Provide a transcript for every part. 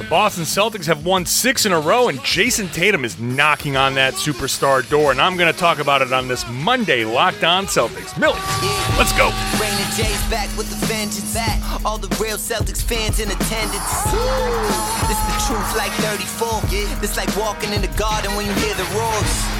The Boston Celtics have won six in a row, and Jayson Tatum is knocking on that superstar door. And I'm going to talk about it on this Monday Locked On Celtics. Millie, let's go. Raymond J's back with the vengeance. Back. All the real Celtics fans in attendance. This the truth like 34. This like walking in the garden when you hear the roars.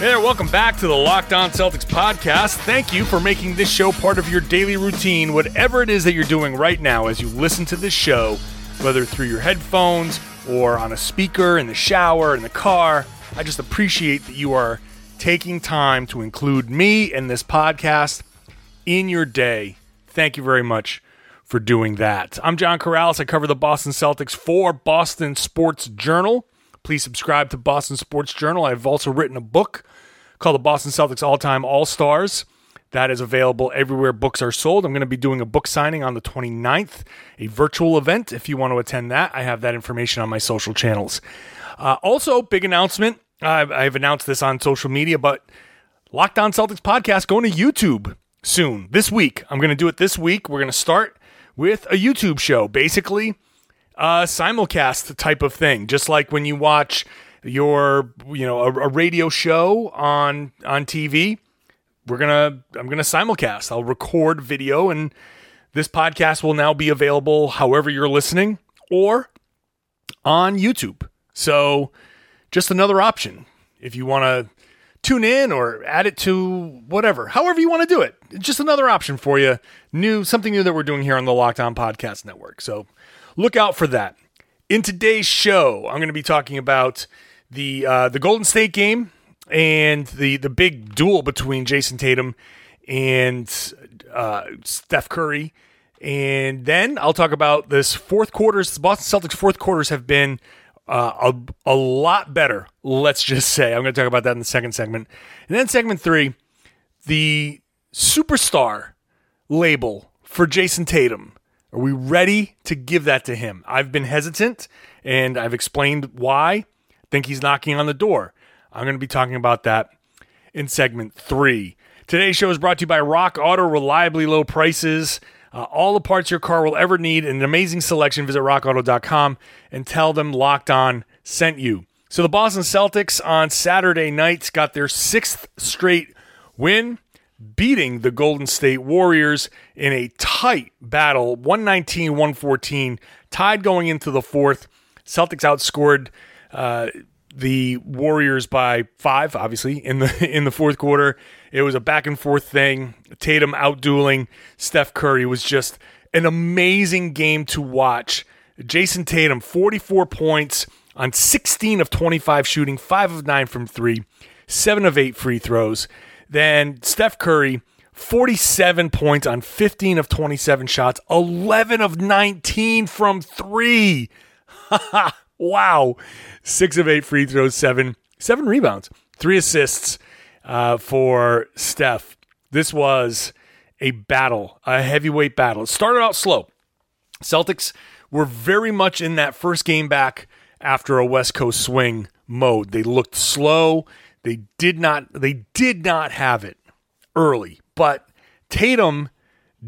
Hey there, welcome back to the Locked On Celtics podcast. Thank you for making this show part of your daily routine, whatever it is that you're doing right now as you listen to this show, whether through your headphones or on a speaker, in the shower, in the car. I just appreciate that you are taking time to include me and this podcast in your day. Thank you very much for doing that. I'm John Karalis. I cover the Boston Celtics for Boston Sports Journal. Please subscribe to Boston Sports Journal. I've also written a book called the Boston Celtics All Time All Stars. That is available everywhere books are sold. I'm going to be doing a book signing on the 29th, a virtual event. If you want to attend that, I have that information on my social channels. Uh, also, big announcement. I've, I've announced this on social media, but Locked On Celtics podcast going to YouTube soon this week. I'm going to do it this week. We're going to start with a YouTube show, basically a simulcast type of thing, just like when you watch your you know a, a, radio show on on TV. We're gonna I'm gonna simulcast. I'll record video, and this podcast will now be available however you're listening or on YouTube. So just another option if you want to tune in or add it to whatever, however you want to do it. Just another option for you. New something new that we're doing here on the Locked On Podcast Network. So look out for that. In today's show, I'm going to be talking about the uh, the Golden State game and the the big duel between Jayson Tatum and uh, Steph Curry. And then I'll talk about this fourth quarters. The Boston Celtics fourth quarters have been uh, a, a lot better, let's just say. I'm going to talk about that in the second segment. And then segment three, the superstar label for Jayson Tatum are we ready to give that to him? I've been hesitant and I've explained why. I think he's knocking on the door. I'm going to be talking about that in segment three. Today's show is brought to you by Rock Auto, reliably low prices. Uh, all the parts your car will ever need, an amazing selection. Visit rockauto.com and tell them Locked On sent you. So the Boston Celtics on Saturday night got their sixth straight win beating the Golden State Warriors in a tight battle, 119 114, tied going into the fourth. Celtics outscored uh, the Warriors by five, obviously, in the in the fourth quarter. It was a back and forth thing. Tatum outdueling Steph Curry was just an amazing game to watch. Jayson Tatum, 44 points on 16 of 25 shooting, 5 of 9 from 3, 7 of 8 free throws. Then Steph Curry, 47 points on 15 of 27 shots, 11 of 19 from three. wow. Six of eight free throws, seven, seven rebounds, three assists uh, for Steph. This was a battle, a heavyweight battle. It started out slow. Celtics were very much in that first game back after a West Coast swing mode. They looked slow. They did not they did not have it early, but Tatum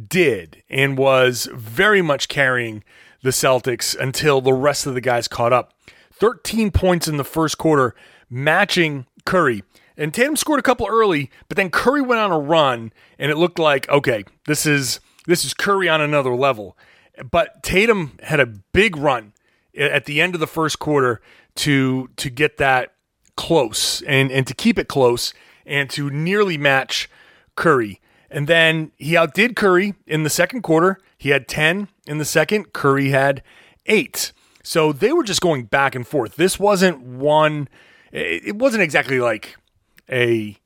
did and was very much carrying the Celtics until the rest of the guys caught up. 13 points in the first quarter, matching Curry. And Tatum scored a couple early, but then Curry went on a run and it looked like, okay, this is this is Curry on another level. But Tatum had a big run at the end of the first quarter to to get that close and, and to keep it close and to nearly match Curry. And then he outdid Curry in the second quarter. He had 10 in the second, Curry had eight. So they were just going back and forth. This wasn't one, it wasn't exactly like a,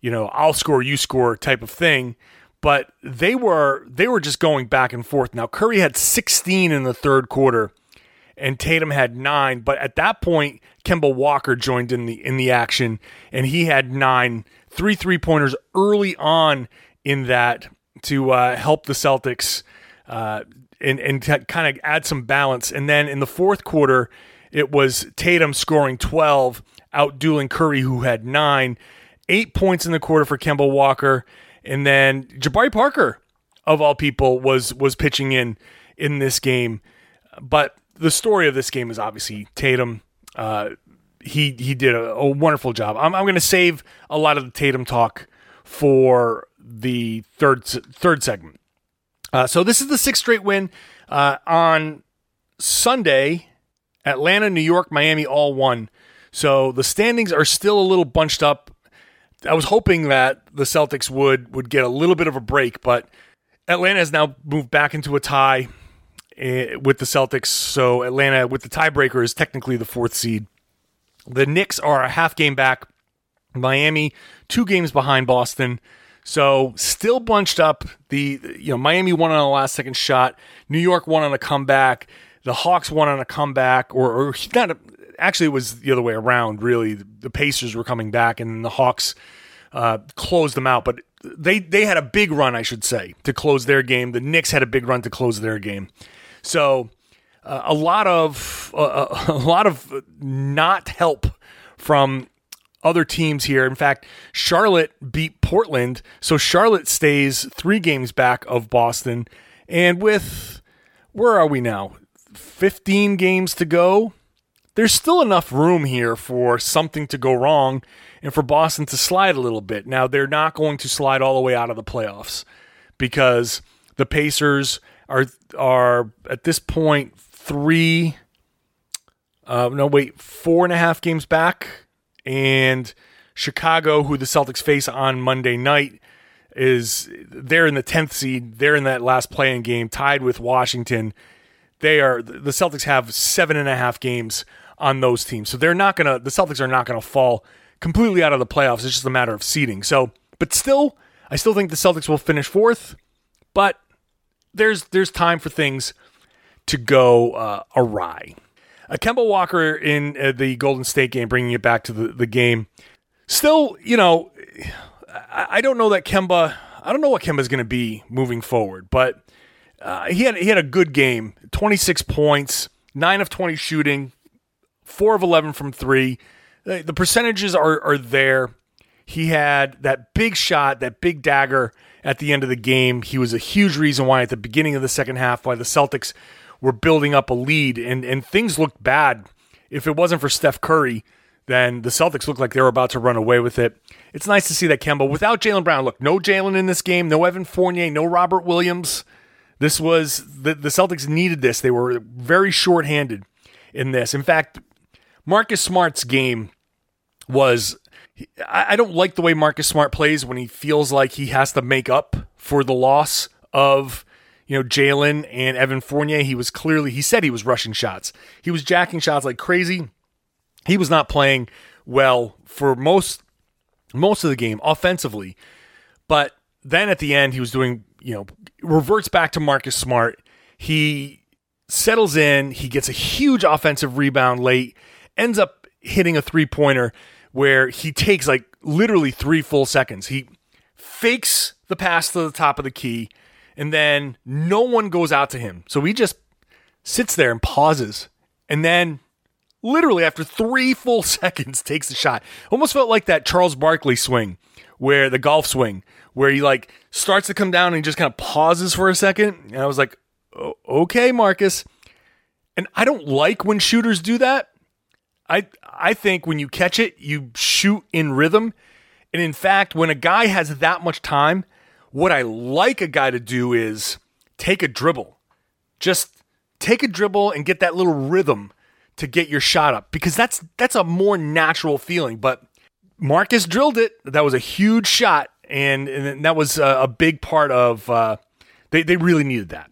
you know, I'll score, you score type of thing. But they were they were just going back and forth. Now Curry had 16 in the third quarter, and Tatum had nine. But at that point, Kemba Walker joined in the in the action, and he had nine, three three pointers early on in that to uh, help the Celtics uh, and and kind of add some balance. And then in the fourth quarter, it was Tatum scoring twelve, outdueling Curry, who had nine, eight points in the quarter for Kemba Walker, and then Jabari Parker, of all people, was was pitching in in this game. But the story of this game is obviously Tatum. Uh, he he did a, a wonderful job. I'm, I'm going to save a lot of the Tatum talk for the third third segment. Uh, so this is the sixth straight win uh, on Sunday. Atlanta, New York, Miami all won. So the standings are still a little bunched up. I was hoping that the Celtics would would get a little bit of a break, but Atlanta has now moved back into a tie with the Celtics. So Atlanta, with the tiebreaker, is technically the fourth seed. The Knicks are a half game back. Miami, two games behind Boston. So still bunched up. The you know Miami won on a last second shot. New York won on a comeback. The Hawks won on a comeback, or, or not. Actually, it was the other way around. Really, the Pacers were coming back, and the Hawks uh, closed them out. But they they had a big run, I should say, to close their game. The Knicks had a big run to close their game. So uh, a lot of uh, a lot of not help from other teams here. In fact, Charlotte beat Portland, so Charlotte stays three games back of Boston. And with where are we now? 15 games to go. There's still enough room here for something to go wrong and for Boston to slide a little bit. Now, they're not going to slide all the way out of the playoffs because the Pacers are are at this point three uh, no wait four and a half games back and Chicago, who the Celtics face on Monday night, is they're in the tenth seed. They're in that last playing game, tied with Washington. They are the Celtics have seven and a half games on those teams, so they're not gonna. The Celtics are not gonna fall completely out of the playoffs. It's just a matter of seeding. So, but still, I still think the Celtics will finish fourth, but there's there's time for things to go uh, awry. Uh, Kemba Walker in uh, the Golden State game, bringing it back to the, the game. Still, you know, I, I don't know that Kemba. I don't know what Kemba's going to be moving forward, but uh, he had he had a good game. Twenty six points, nine of twenty shooting, four of eleven from three. The, the percentages are are there. He had that big shot, that big dagger at the end of the game. He was a huge reason why at the beginning of the second half, why the Celtics were building up a lead and, and things looked bad. If it wasn't for Steph Curry, then the Celtics looked like they were about to run away with it. It's nice to see that Kemba, without Jaylen Brown, look, no Jaylen in this game, no Evan Fournier, no Robert Williams. This was the, the Celtics needed this. They were very short-handed in this. In fact, Marcus Smart's game was I don't like the way Marcus Smart plays when he feels like he has to make up for the loss of you know, Jaylen and Evan Fournier, he was clearly, he said he was rushing shots. He was jacking shots like crazy. He was not playing well for most most of the game offensively. But then at the end, he was doing, you know, reverts back to Marcus Smart. He settles in, he gets a huge offensive rebound late, ends up hitting a three pointer where he takes like literally three full seconds. He fakes the pass to the top of the key and then no one goes out to him. So he just sits there and pauses. And then literally after three full seconds takes the shot. Almost felt like that Charles Barkley swing where the golf swing where he like starts to come down and he just kind of pauses for a second. And I was like, okay, Marcus. And I don't like when shooters do that. I I think when you catch it, you shoot in rhythm. And in fact, when a guy has that much time, what I like a guy to do is take a dribble. Just take a dribble and get that little rhythm to get your shot up because that's that's a more natural feeling. But Marcus drilled it. That was a huge shot, and, and that was a, a big part of. Uh, they they really needed that.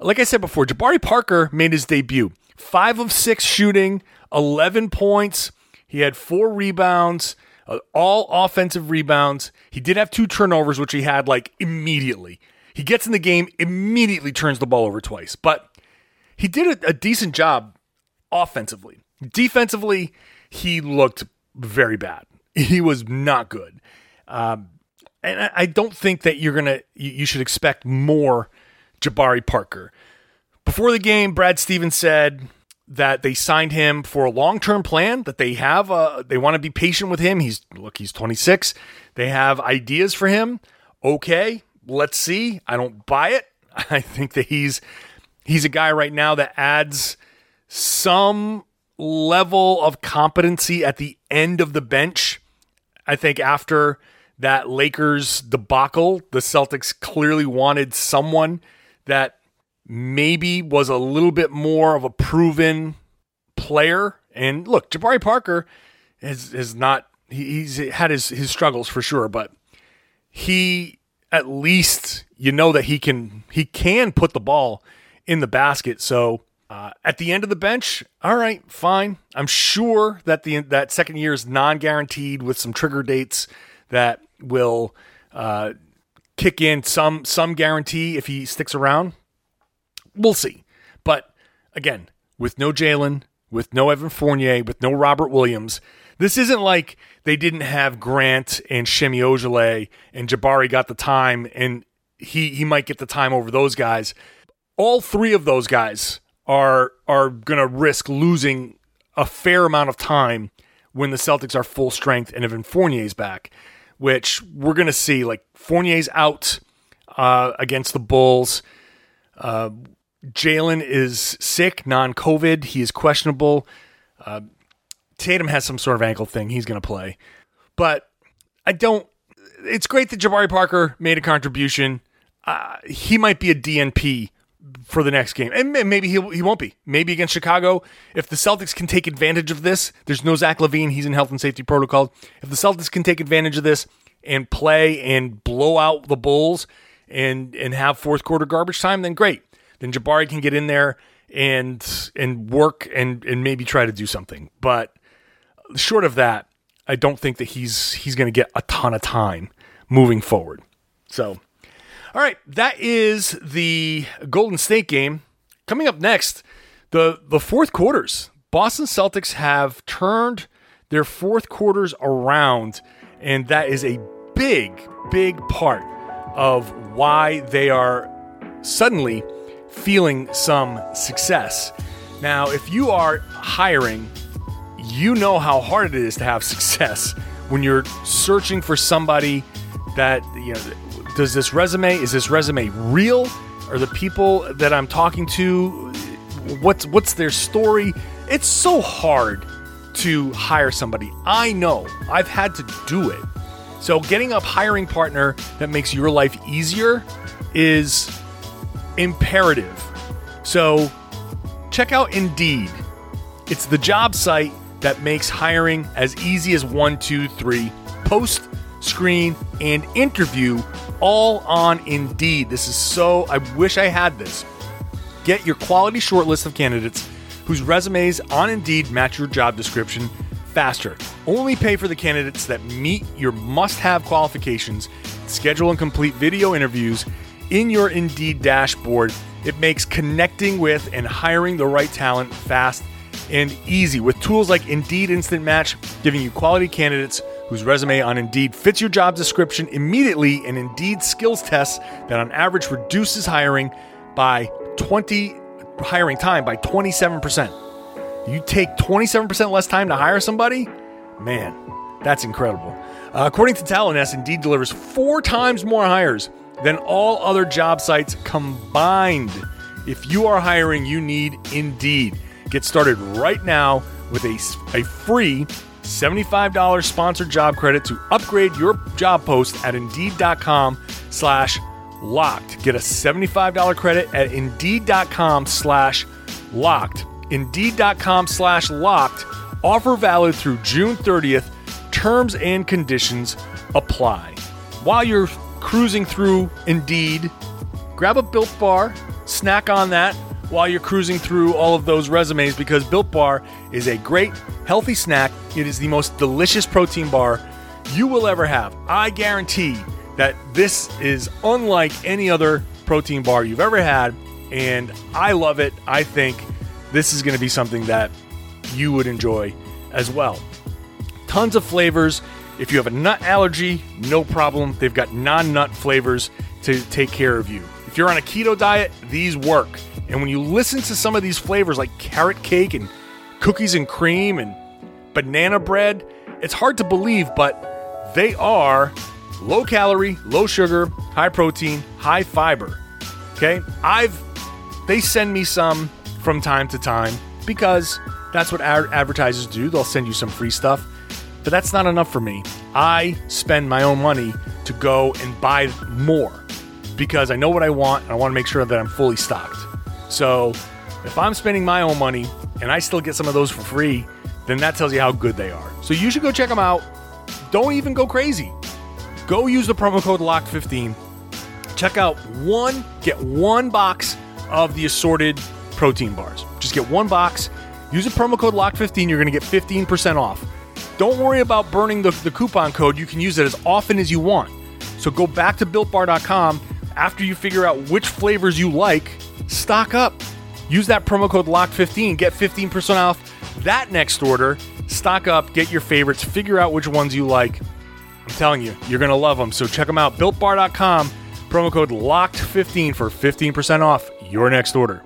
Like I said before, Jabari Parker made his debut. Five of six shooting, eleven points. He had four rebounds uh, all offensive rebounds. He did have two turnovers, which he had like immediately. He gets in the game, immediately turns the ball over twice. But he did a, a decent job offensively. Defensively, he looked very bad. He was not good. Um, and I don't think that you're gonna you should expect more Jabari Parker. Before the game, Brad Stevens said that they signed him for a long-term plan that they have uh, they want to be patient with him. He's look, he's 26. They have ideas for him. Okay, let's see. I don't buy it. I think that he's he's a guy right now that adds some level of competency at the end of the bench. I think after that Lakers debacle, the Celtics clearly wanted someone that maybe was a little bit more of a proven player. And look, Jabari Parker is is not he's had his his struggles for sure, but he at least you know that he can he can put the ball in the basket. So uh, at the end of the bench, all right, fine. I'm sure that the that second year is non guaranteed with some trigger dates that will uh, kick in some some guarantee if he sticks around. We'll see. But again, with no Jaylen, with no Evan Fournier, with no Robert Williams, this isn't like they didn't have Grant and Semi Ojeleye and Jabari got the time and he he might get the time over those guys. All three of those guys are are gonna risk losing a fair amount of time when the Celtics are full strength and Evan Fournier's back which we're going to see. Like Fournier's out uh, against the Bulls. Uh, Jaylen is sick, non COVID. He is questionable. Uh, Tatum has some sort of ankle thing. He's going to play. But I don't. It's great that Jabari Parker made a contribution. Uh, he might be a DNP for the next game. And maybe he, he won't be. Maybe against Chicago. If the Celtics can take advantage of this, there's no Zach LaVine. He's in health and safety protocol. If the Celtics can take advantage of this and play and blow out the Bulls and and have fourth quarter garbage time, then great. Then Jabari can get in there and and work and and maybe try to do something. But short of that, I don't think that he's he's going to get a ton of time moving forward. So all right, that is the Golden State game. Coming up next, the the fourth quarters. Boston Celtics have turned their fourth quarters around, and that is a big, big part of why they are suddenly feeling some success. Now, if you are hiring, you know how hard it is to have success when you're searching for somebody that you know does this resume is this resume real? Are the people that I'm talking to what's what's their story? It's so hard to hire somebody. I know. I've had to do it. So getting a hiring partner that makes your life easier is imperative. So check out Indeed. It's the job site that makes hiring as easy as one, two, three. Post, screen, and interview all on Indeed. This is so, I wish I had this. Get your quality shortlist of candidates whose resumes on Indeed match your job description faster. Only pay for the candidates that meet your must have qualifications. Schedule and complete video interviews in your Indeed dashboard. It makes connecting with and hiring the right talent fast and easy with tools like Indeed Instant Match, giving you quality candidates whose resume on Indeed fits your job description immediately, and Indeed skills tests that on average reduces hiring by 20 hiring time by 27%. You take 27% less time to hire somebody? Man, that's incredible. Uh, according to Talent Indeed delivers four times more hires than all other job sites combined. If you are hiring, you need Indeed. Get started right now with a, a free $75 sponsored job credit to upgrade your job post at Indeed.com slash locked. Get a $75 credit at Indeed.com slash locked. Indeed.com slash locked. Offer valid through June 30th. Terms and conditions apply. While you're cruising through Indeed, grab a Built Bar, snack on that while you're cruising through all of those resumes because Built Bar is a great, healthy snack. It is the most delicious protein bar you will ever have. I guarantee that this is unlike any other protein bar you've ever had, and I love it. I think this is going to be something that you would enjoy as well. Tons of flavors. If you have a nut allergy, no problem. They've got non nut flavors to take care of you. If you're on a keto diet, these work. And when you listen to some of these flavors like carrot cake and cookies and cream and banana bread, it's hard to believe, but they are low calorie, low sugar, high protein, high fiber. Okay? I've they send me some from time to time because that's what advertisers do. They'll send you some free stuff. But that's not enough for me. I spend my own money to go and buy more because I know what I want and I want to make sure that I'm fully stocked. So if I'm spending my own money and I still get some of those for free, then that tells you how good they are. So you should go check them out. Don't even go crazy. Go use the promo code LOCKED15. Check out one, get one box of the assorted protein bars. Just get one box. Use the promo code LOCKED15. You're going to get 15% off. Don't worry about burning the, the coupon code. You can use it as often as you want. So go back to builtbar.com after you figure out which flavors you like, stock up. Use that promo code LOCKED15, get 15% off that next order. Stock up, get your favorites, figure out which ones you like. I'm telling you, you're going to love them. So check them out. BuiltBar.com, promo code LOCKED15 for 15% off your next order.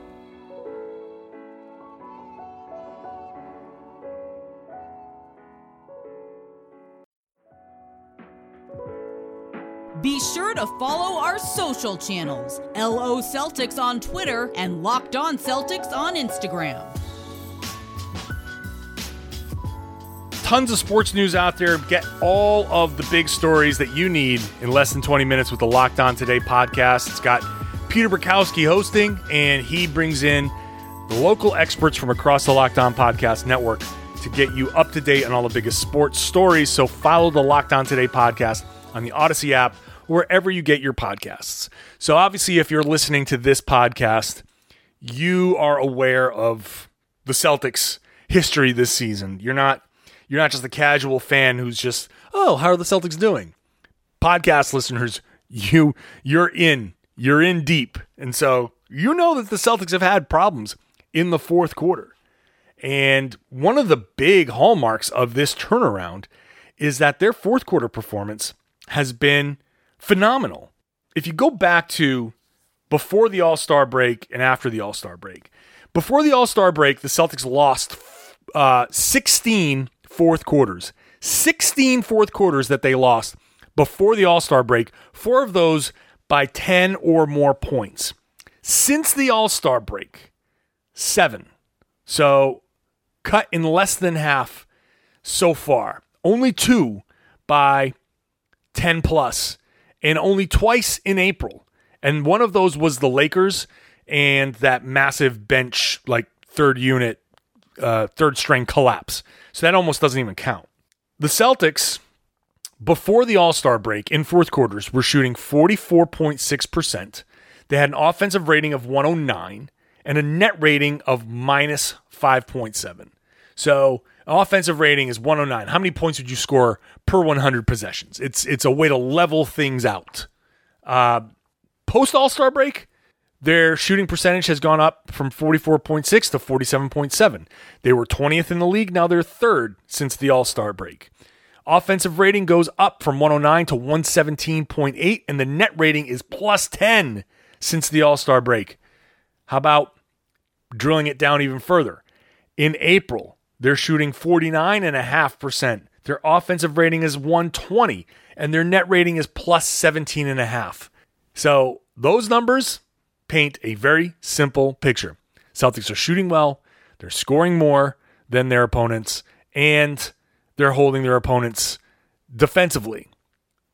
Be sure to follow our social channels LO Celtics on Twitter and Locked On Celtics on Instagram. Tons of sports news out there. Get all of the big stories that you need in less than 20 minutes with the Locked On Today podcast. It's got Peter Bukowski hosting, and he brings in the local experts from across the Locked On Podcast Network to get you up to date on all the biggest sports stories. So follow the Locked On Today podcast on the Audacy app wherever you get your podcasts. So, obviously, if you're listening to this podcast, you are aware of the Celtics' history this season. You're not you're not just a casual fan who's just, "Oh, how are the Celtics doing?" Podcast listeners, you you're in. You're in deep. And so, you know that the Celtics have had problems in the fourth quarter. And one of the big hallmarks of this turnaround is that their fourth quarter performance has been phenomenal. If you go back to before the All Star break and after the All Star break, before the All Star break, the Celtics lost uh, 16 fourth quarters. 16 fourth quarters that they lost before the All Star break, four of those by 10 or more points. Since the All Star break, seven. So cut in less than half so far. Only two by 10 plus and only twice in April. And one of those was the Lakers and that massive bench, like third unit, uh, third string collapse. So that almost doesn't even count. The Celtics, before the All Star break in fourth quarters, were shooting 44.6%. They had an offensive rating of 109 and a net rating of minus 5.7. So offensive rating is 109. How many points would you score per 100 possessions? It's it's a way to level things out. Uh, Post All Star break, their shooting percentage has gone up from 44.6 to 47.7. They were 20th in the league. Now they're third since the All Star break. Offensive rating goes up from 109 to 117.8, and the net rating is plus 10 since the All Star break. How about drilling it down even further? In April, they're shooting 49.5%. Their offensive rating is 120, and their net rating is plus 17.5. So those numbers paint a very simple picture. Celtics are shooting well, they're scoring more than their opponents, and they're holding their opponents defensively.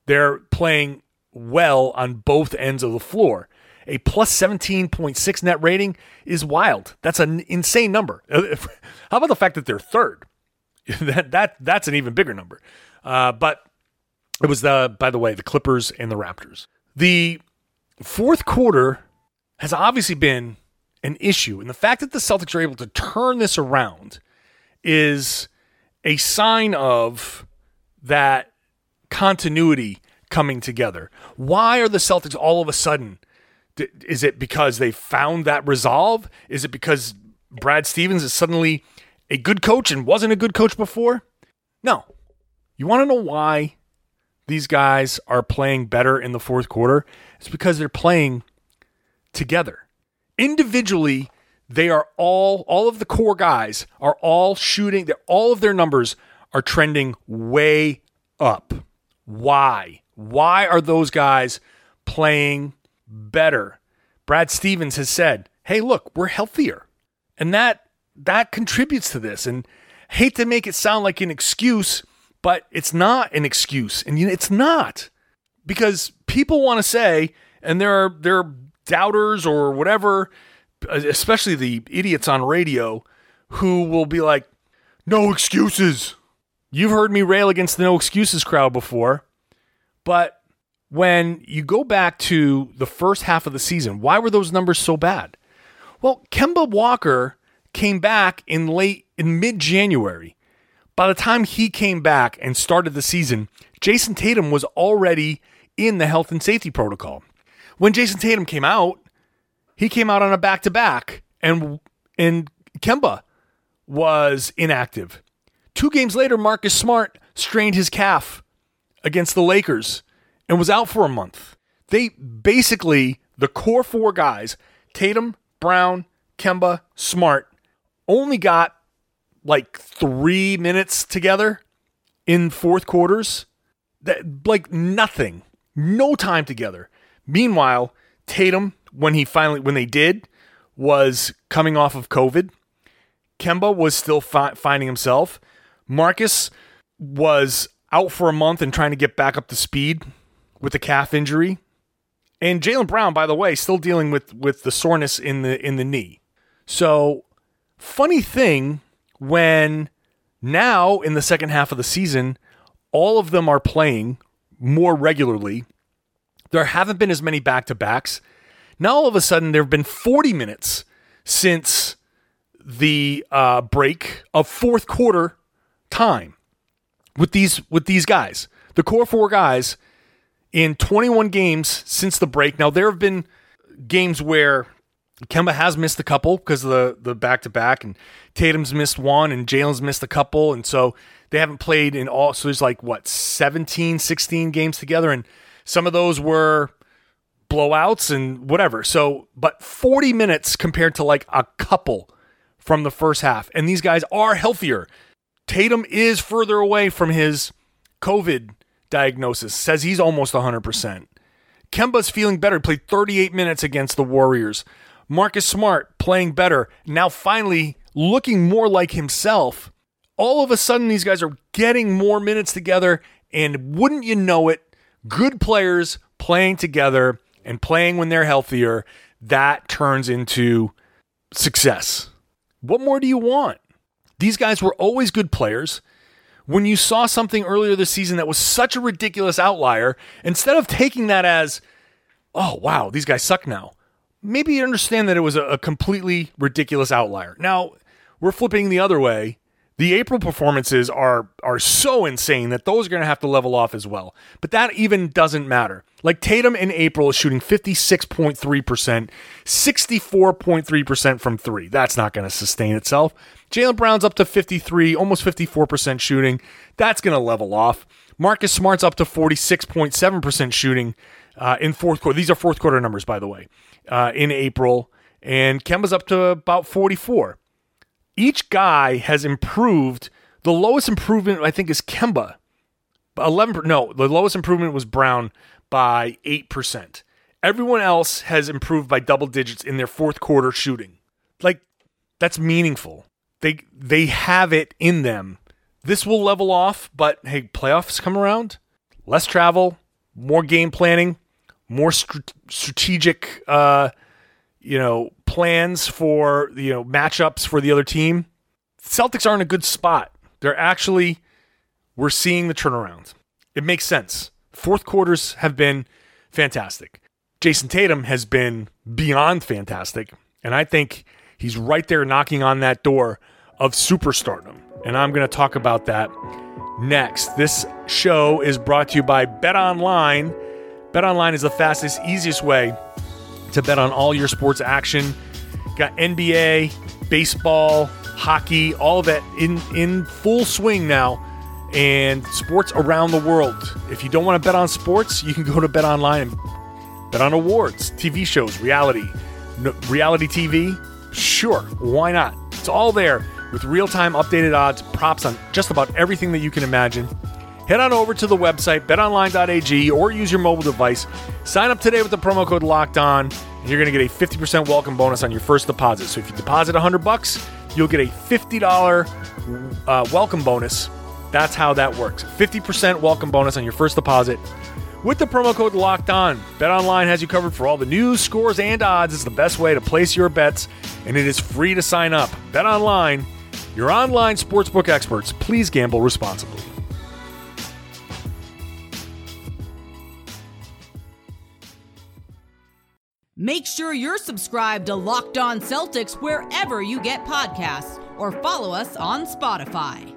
They're playing well on both ends of the floor. A plus 17.6 net rating is wild. That's an insane number. How about the fact that they're third? that that that's an even bigger number. Uh, but it was the by the way the Clippers and the Raptors. The fourth quarter has obviously been an issue, and the fact that the Celtics are able to turn this around is a sign of that continuity coming together. Why are the Celtics all of a sudden is it because they found that resolve? Is it because Brad Stevens is suddenly a good coach and wasn't a good coach before? No. You want to know why these guys are playing better in the fourth quarter? It's because they're playing together. Individually, they are all all of the core guys are all shooting all of their numbers are trending way up. Why? Why are those guys playing better? Brad Stevens has said, "Hey, look, we're healthier." And that that contributes to this and hate to make it sound like an excuse, but it's not an excuse. And it's not. Because people want to say and there are there are doubters or whatever, especially the idiots on radio who will be like, "No excuses." You've heard me rail against the no excuses crowd before, but when you go back to the first half of the season, why were those numbers so bad? Well, Kemba Walker came back in late in mid-January. By the time he came back and started the season, Jayson Tatum was already in the health and safety protocol. When Jayson Tatum came out, he came out on a back-to-back and and Kemba was inactive. Two games later, Marcus Smart strained his calf against the Lakers and was out for a month. They basically, the core four guys, Tatum, Brown, Kemba, Smart, only got like three minutes together in fourth quarters. That like nothing, no time together. Meanwhile, Tatum, when he finally when they did, was coming off of COVID. Kemba was still fi- finding himself. Marcus was out for a month and trying to get back up to speed with the calf injury. And Jaylen Brown, by the way, still dealing with with the soreness in the in the knee. So, funny thing when now in the second half of the season, all of them are playing more regularly. There haven't been as many back to backs. Now all of a sudden there have been 40 minutes since the uh, break of fourth quarter time with these with these guys. The core four guys in 21 games since the break. Now there have been games where Kemba has missed a couple because of the the back to back, and Tatum's missed one, and Jaylen's missed a couple, and so they haven't played in all. So there's like what 17, 16 games together, and some of those were blowouts and whatever. So, but 40 minutes compared to like a couple from the first half, and these guys are healthier. Tatum is further away from his COVID diagnosis, says he's almost 100%. Kemba's feeling better. Played 38 minutes against the Warriors. Marcus Smart playing better. Now finally looking more like himself. All of a sudden, these guys are getting more minutes together. And wouldn't you know it, good players playing together and playing when they're healthier, that turns into success. What more do you want? These guys were always good players. When you saw something earlier this season that was such a ridiculous outlier, instead of taking that as, oh, wow, these guys suck now, maybe you understand that it was a, a completely ridiculous outlier. Now, we're flipping the other way the April performances are are so insane that those are going to have to level off as well. But that even doesn't matter. Like Tatum in April is shooting 56.3%, 64.3% from 3. That's not going to sustain itself. Jaylen Brown's up to 53, almost 54% shooting. That's going to level off. Marcus Smart's up to 46.7% shooting uh, in fourth quarter. These are fourth quarter numbers, by the way, uh, in April. And Kemba's up to about 44 each guy has improved. The lowest improvement, I think, is Kemba. 11, no, the lowest improvement was Brown by 8%. Everyone else has improved by double digits in their fourth quarter shooting. Like, that's meaningful. They they have it in them. This will level off, but hey, playoffs come around. Less travel, more game planning, more st- strategic uh, you know, plans for, you know, matchups for the other team. Celtics are in a good spot. They're actually, we're seeing the turnaround. It makes sense. Fourth quarters have been fantastic. Jayson Tatum has been beyond fantastic. And I think he's right there knocking on that door of superstardom. And I'm going to talk about that next. This show is brought to you by Bet Online. Bet Online is the fastest, easiest way to bet on all your sports action. Got NBA, baseball, hockey, all of that in in full swing now, and sports around the world. If you don't want to bet on sports, you can go to Bet Online and bet on awards, TV shows, reality, no, reality TV. Sure, why not? It's all there with real-time updated odds, props on just about everything that you can imagine. Head on over to the website betonline.ag or use your mobile device. Sign up today with the promo code Locked On, and you're going to get a 50% welcome bonus on your first deposit. So if you deposit 100 bucks, you'll get a $50 uh, welcome bonus. That's how that works. 50% welcome bonus on your first deposit with the promo code Locked On. BetOnline has you covered for all the news, scores, and odds. It's the best way to place your bets, and it is free to sign up. BetOnline, your online sportsbook experts. Please gamble responsibly. Make sure you're subscribed to Locked On Celtics wherever you get podcasts or follow us on Spotify.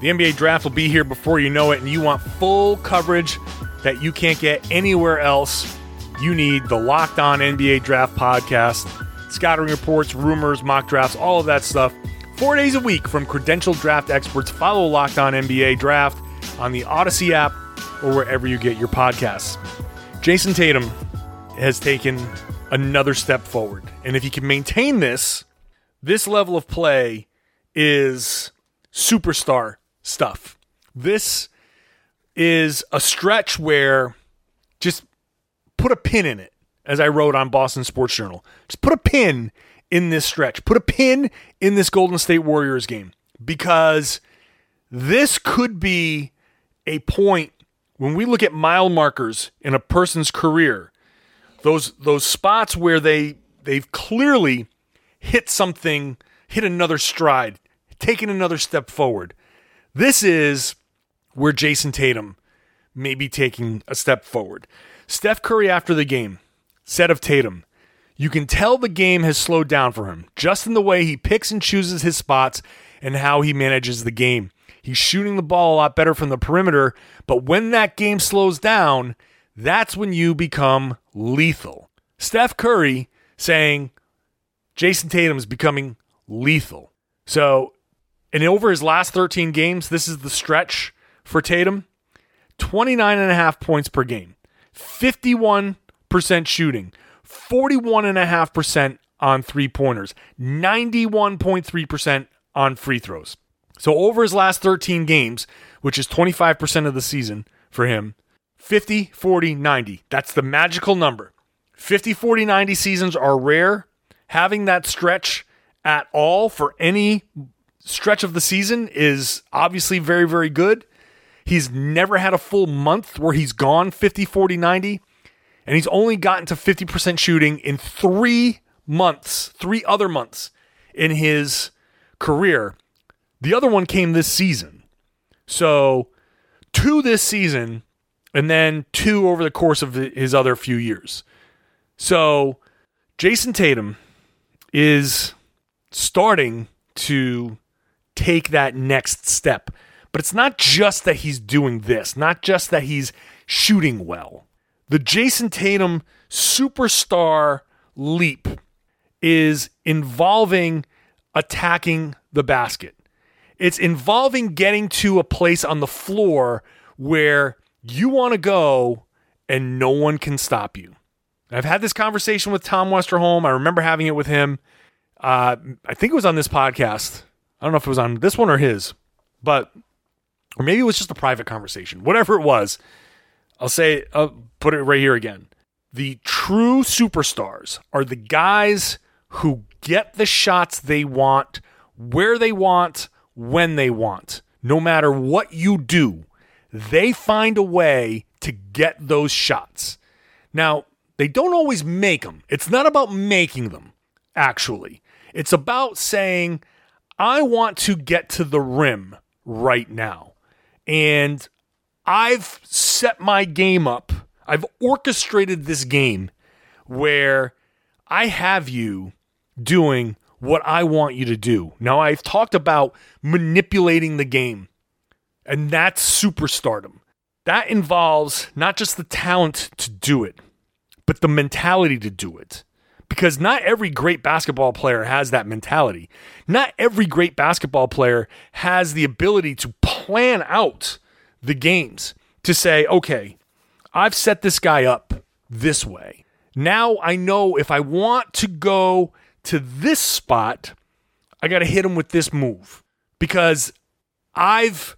The NBA draft will be here before you know it, and you want full coverage that you can't get anywhere else. You need the Locked On NBA Draft Podcast, scouting reports, rumors, mock drafts, all of that stuff. Four days a week from credentialed draft experts. Follow Locked On NBA Draft on the Audacy app or wherever you get your podcasts. Jayson Tatum has taken another step forward. And if he can maintain this, this level of play is superstar stuff. This is a stretch where just put a pin in it, as I wrote on Boston Sports Journal. Just put a pin in this stretch. Put a pin in this Golden State Warriors game because this could be a point when we look at mile markers in a person's career, those those spots where they they've clearly hit something, hit another stride, taken another step forward. This is where Jayson Tatum may be taking a step forward. Steph Curry after the game said of Tatum, you can tell the game has slowed down for him, just in the way he picks and chooses his spots and how he manages the game. He's shooting the ball a lot better from the perimeter, but when that game slows down, that's when you become lethal. Steph Curry saying Jayson Tatum is becoming lethal. So, and over his last 13 games, this is the stretch for Tatum 29 and a half points per game, 51% shooting, 41.5% on three pointers, 91.3% on free throws. So over his last 13 games, which is 25% of the season for him, 50, 40, 90. That's the magical number. 50, 40, 90 seasons are rare. Having that stretch at all for any stretch of the season is obviously very, very good. He's never had a full month where he's gone 50, 40, 90. And he's only gotten to 50% shooting in three months, three other months in his career. The other one came this season. So, two this season, and then two over the course of his other few years. So, Jayson Tatum is starting to take that next step. But it's not just that he's doing this, not just that he's shooting well. The Jayson Tatum superstar leap is involving attacking the basket. It's involving getting to a place on the floor where you want to go and no one can stop you. I've had this conversation with Tom Westerholm. I remember having it with him. Uh, I think it was on this podcast. I don't know if it was on this one or his, but or maybe it was just a private conversation. Whatever it was, I'll say, put it right here again. The true superstars are the guys who get the shots they want, where they want, when they want. No matter what you do, they find a way to get those shots. Now, they don't always make them. It's not about making them, actually. It's about saying, I want to get to the rim right now. And I've set my game up, I've orchestrated this game where I have you doing what I want you to do. Now, I've talked about manipulating the game, and that's superstardom. That involves not just the talent to do it, but the mentality to do it. Because not every great basketball player has that mentality. Not every great basketball player has the ability to plan out the games to say, okay, I've set this guy up this way. Now I know if I want to go to this spot, I got to hit him with this move because I've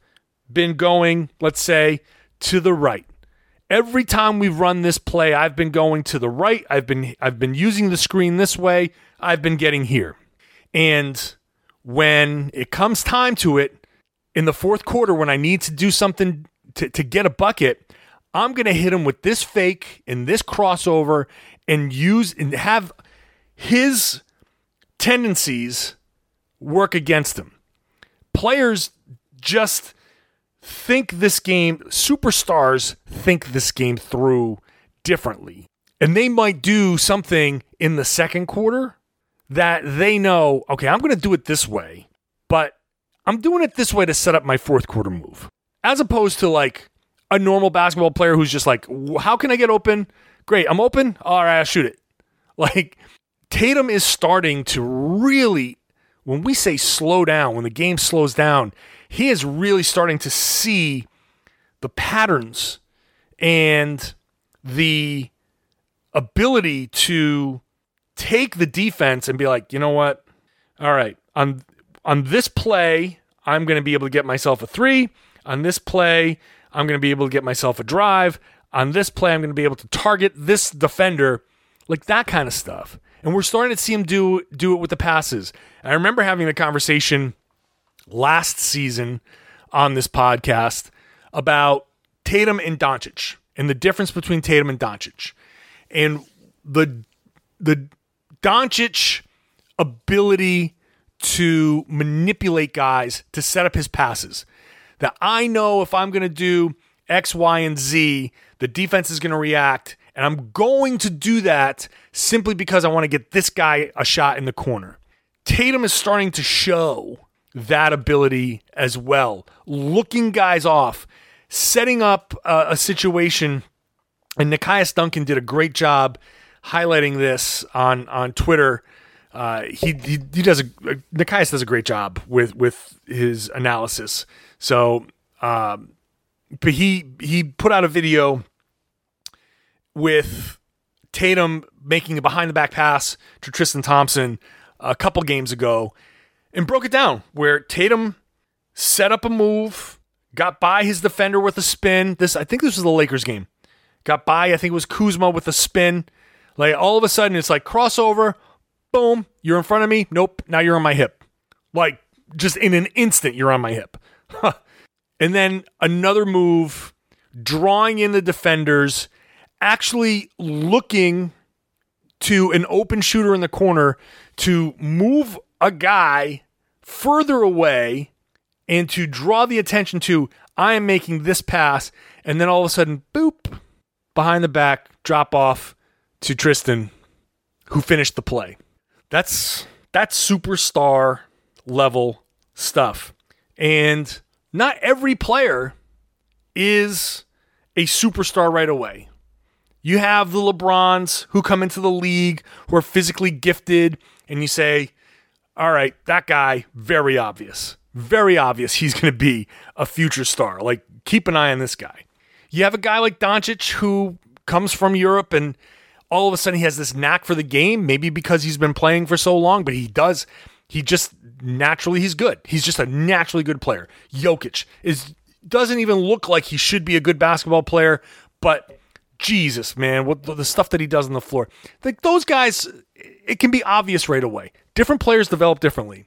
been going, let's say, to the right. Every time we've run this play, I've been going to the right. I've been I've been using the screen this way. I've been getting here. And when it comes time to it in the fourth quarter when I need to do something to, to get a bucket, I'm going to hit him with this fake and this crossover and use and have his tendencies work against him. Players just think this game, superstars think this game through differently. And they might do something in the second quarter that they know, okay, I'm going to do it this way, but I'm doing it this way to set up my fourth quarter move. As opposed to like a normal basketball player who's just like, how can I get open? Great, I'm open. All right, I'll shoot it. Like Tatum is starting to really, when we say slow down, when the game slows down, he is really starting to see the patterns and the ability to take the defense and be like, you know what? All right, on on this play, I'm going to be able to get myself a three. On this play, I'm going to be able to get myself a drive. On this play, I'm going to be able to target this defender, like that kind of stuff. And we're starting to see him do do it with the passes. And I remember having the conversation last season on this podcast about Tatum and Doncic and the difference between Tatum and Doncic. And the the Doncic ability to manipulate guys to set up his passes. That I know if I'm going to do X, Y, and Z, the defense is going to react. And I'm going to do that simply because I want to get this guy a shot in the corner. Tatum is starting to show that ability as well, looking guys off, setting up a, situation. And Nekias Duncan did a great job highlighting this on on Twitter. Uh, he, he, he does a Nekias does a great job with with his analysis. So, um, but he he put out a video with Tatum making a behind the back pass to Tristan Thompson a couple games ago, and broke it down where Tatum set up a move, got by his defender with a spin. This I think this was the Lakers game. Got by, I think it was Kuzma with a spin. Like all of a sudden it's like crossover, boom, you're in front of me. Nope, now you're on my hip. Like just in an instant you're on my hip. and then another move drawing in the defenders, actually looking to an open shooter in the corner to move a guy further away and to draw the attention to I am making this pass, and then all of a sudden, boop, behind the back, drop off to Tristan, who finished the play. That's that's superstar level stuff. And not every player is a superstar right away. You have the LeBrons who come into the league who are physically gifted, and you say, all right, that guy, very obvious. Very obvious he's going to be a future star. Like, keep an eye on this guy. You have a guy like Doncic who comes from Europe and all of a sudden he has this knack for the game, maybe because he's been playing for so long, but he does, he just naturally, he's good. He's just a naturally good player. Jokic is doesn't even look like he should be a good basketball player, but Jesus, man, what the stuff that he does on the floor. Like those guys, it can be obvious right away. Different players develop differently.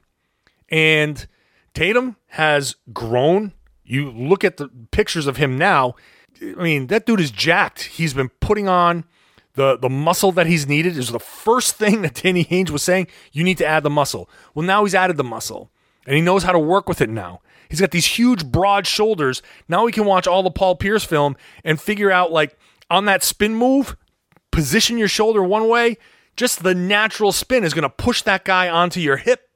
And Tatum has grown. You look at the pictures of him now. I mean, that dude is jacked. He's been putting on the the muscle that he's needed. Is the first thing that Danny Ainge was saying. You need to add the muscle. Well, now he's added the muscle, and he knows how to work with it now. He's got these huge, broad shoulders. Now he can watch all the Paul Pierce film and figure out like on that spin move, position your shoulder one way, just the natural spin is going to push that guy onto your hip.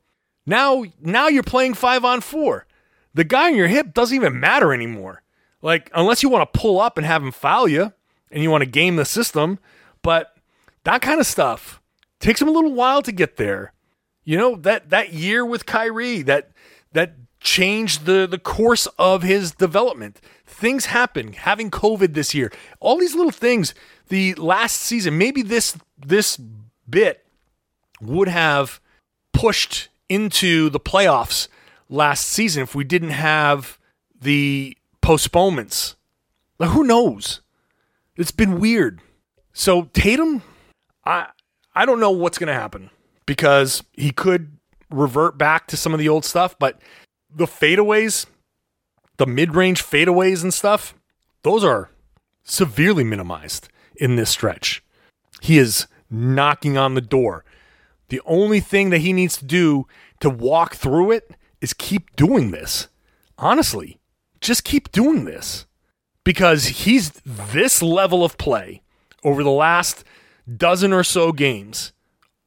Now, now you're playing five on four. The guy on your hip doesn't even matter anymore. Like, unless you want to pull up and have him foul you and you want to game the system, but That kind of stuff takes him a little while to get there. You know, that that year with Kyrie, that that changed the the course of his development. Things happen. Having COVID this year, all these little things. The last season, maybe this this bit would have pushed into the playoffs last season if we didn't have the postponements. Now, who knows? It's been weird. So Tatum, I I don't know what's going to happen because he could revert back to some of the old stuff, but the fadeaways, the mid-range fadeaways and stuff, those are severely minimized in this stretch. He is knocking on the door. The only thing that he needs to do to walk through it is keep doing this. Honestly, just keep doing this because he's this level of play over the last dozen or so games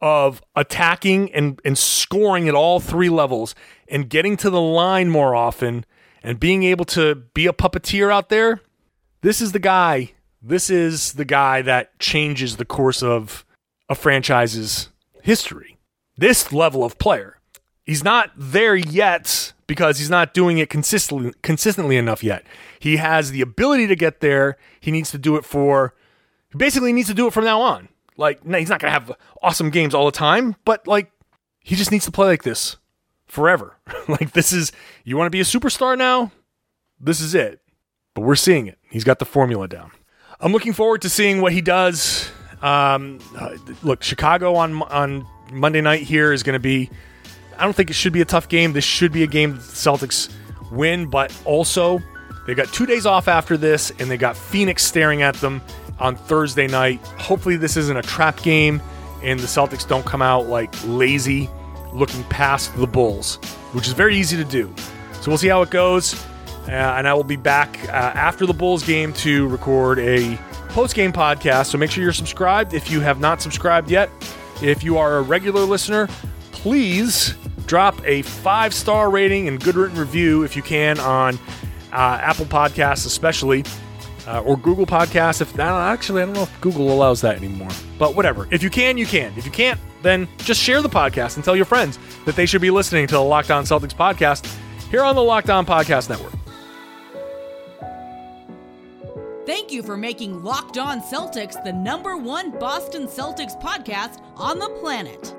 of attacking and, and scoring at all three levels and getting to the line more often and being able to be a puppeteer out there. This is the guy. This is the guy that changes the course of a franchise's history. This level of player. He's not there yet because he's not doing it consistently consistently enough yet. He has the ability to get there. He needs to do it for he basically needs to do it from now on. Like he's not going to have awesome games all the time, but like he just needs to play like this forever. like this is you want to be a superstar now? This is it. But we're seeing it. He's got the formula down. I'm looking forward to seeing what he does. Um, uh, look, Chicago on on Monday night here is going to be. I don't think it should be a tough game. This should be a game that the Celtics win, but also they got two days off after this, and they got Phoenix staring at them on Thursday night. Hopefully, this isn't a trap game and the Celtics don't come out like lazy looking past the Bulls, which is very easy to do. So we'll see how it goes. Uh, and I will be back uh, after the Bulls game to record a post game podcast. So make sure you're subscribed if you have not subscribed yet. If you are a regular listener, please drop a five star rating and good written review if you can on uh, Apple Podcasts, especially uh, or Google Podcasts. If actually, I don't know if Google allows that anymore, but whatever. If you can, you can. If you can't, then just share the podcast and tell your friends that they should be listening to the Locked On Celtics podcast here on the Locked On Podcast Network. Thank you for making Locked On Celtics the number one Boston Celtics podcast on the planet.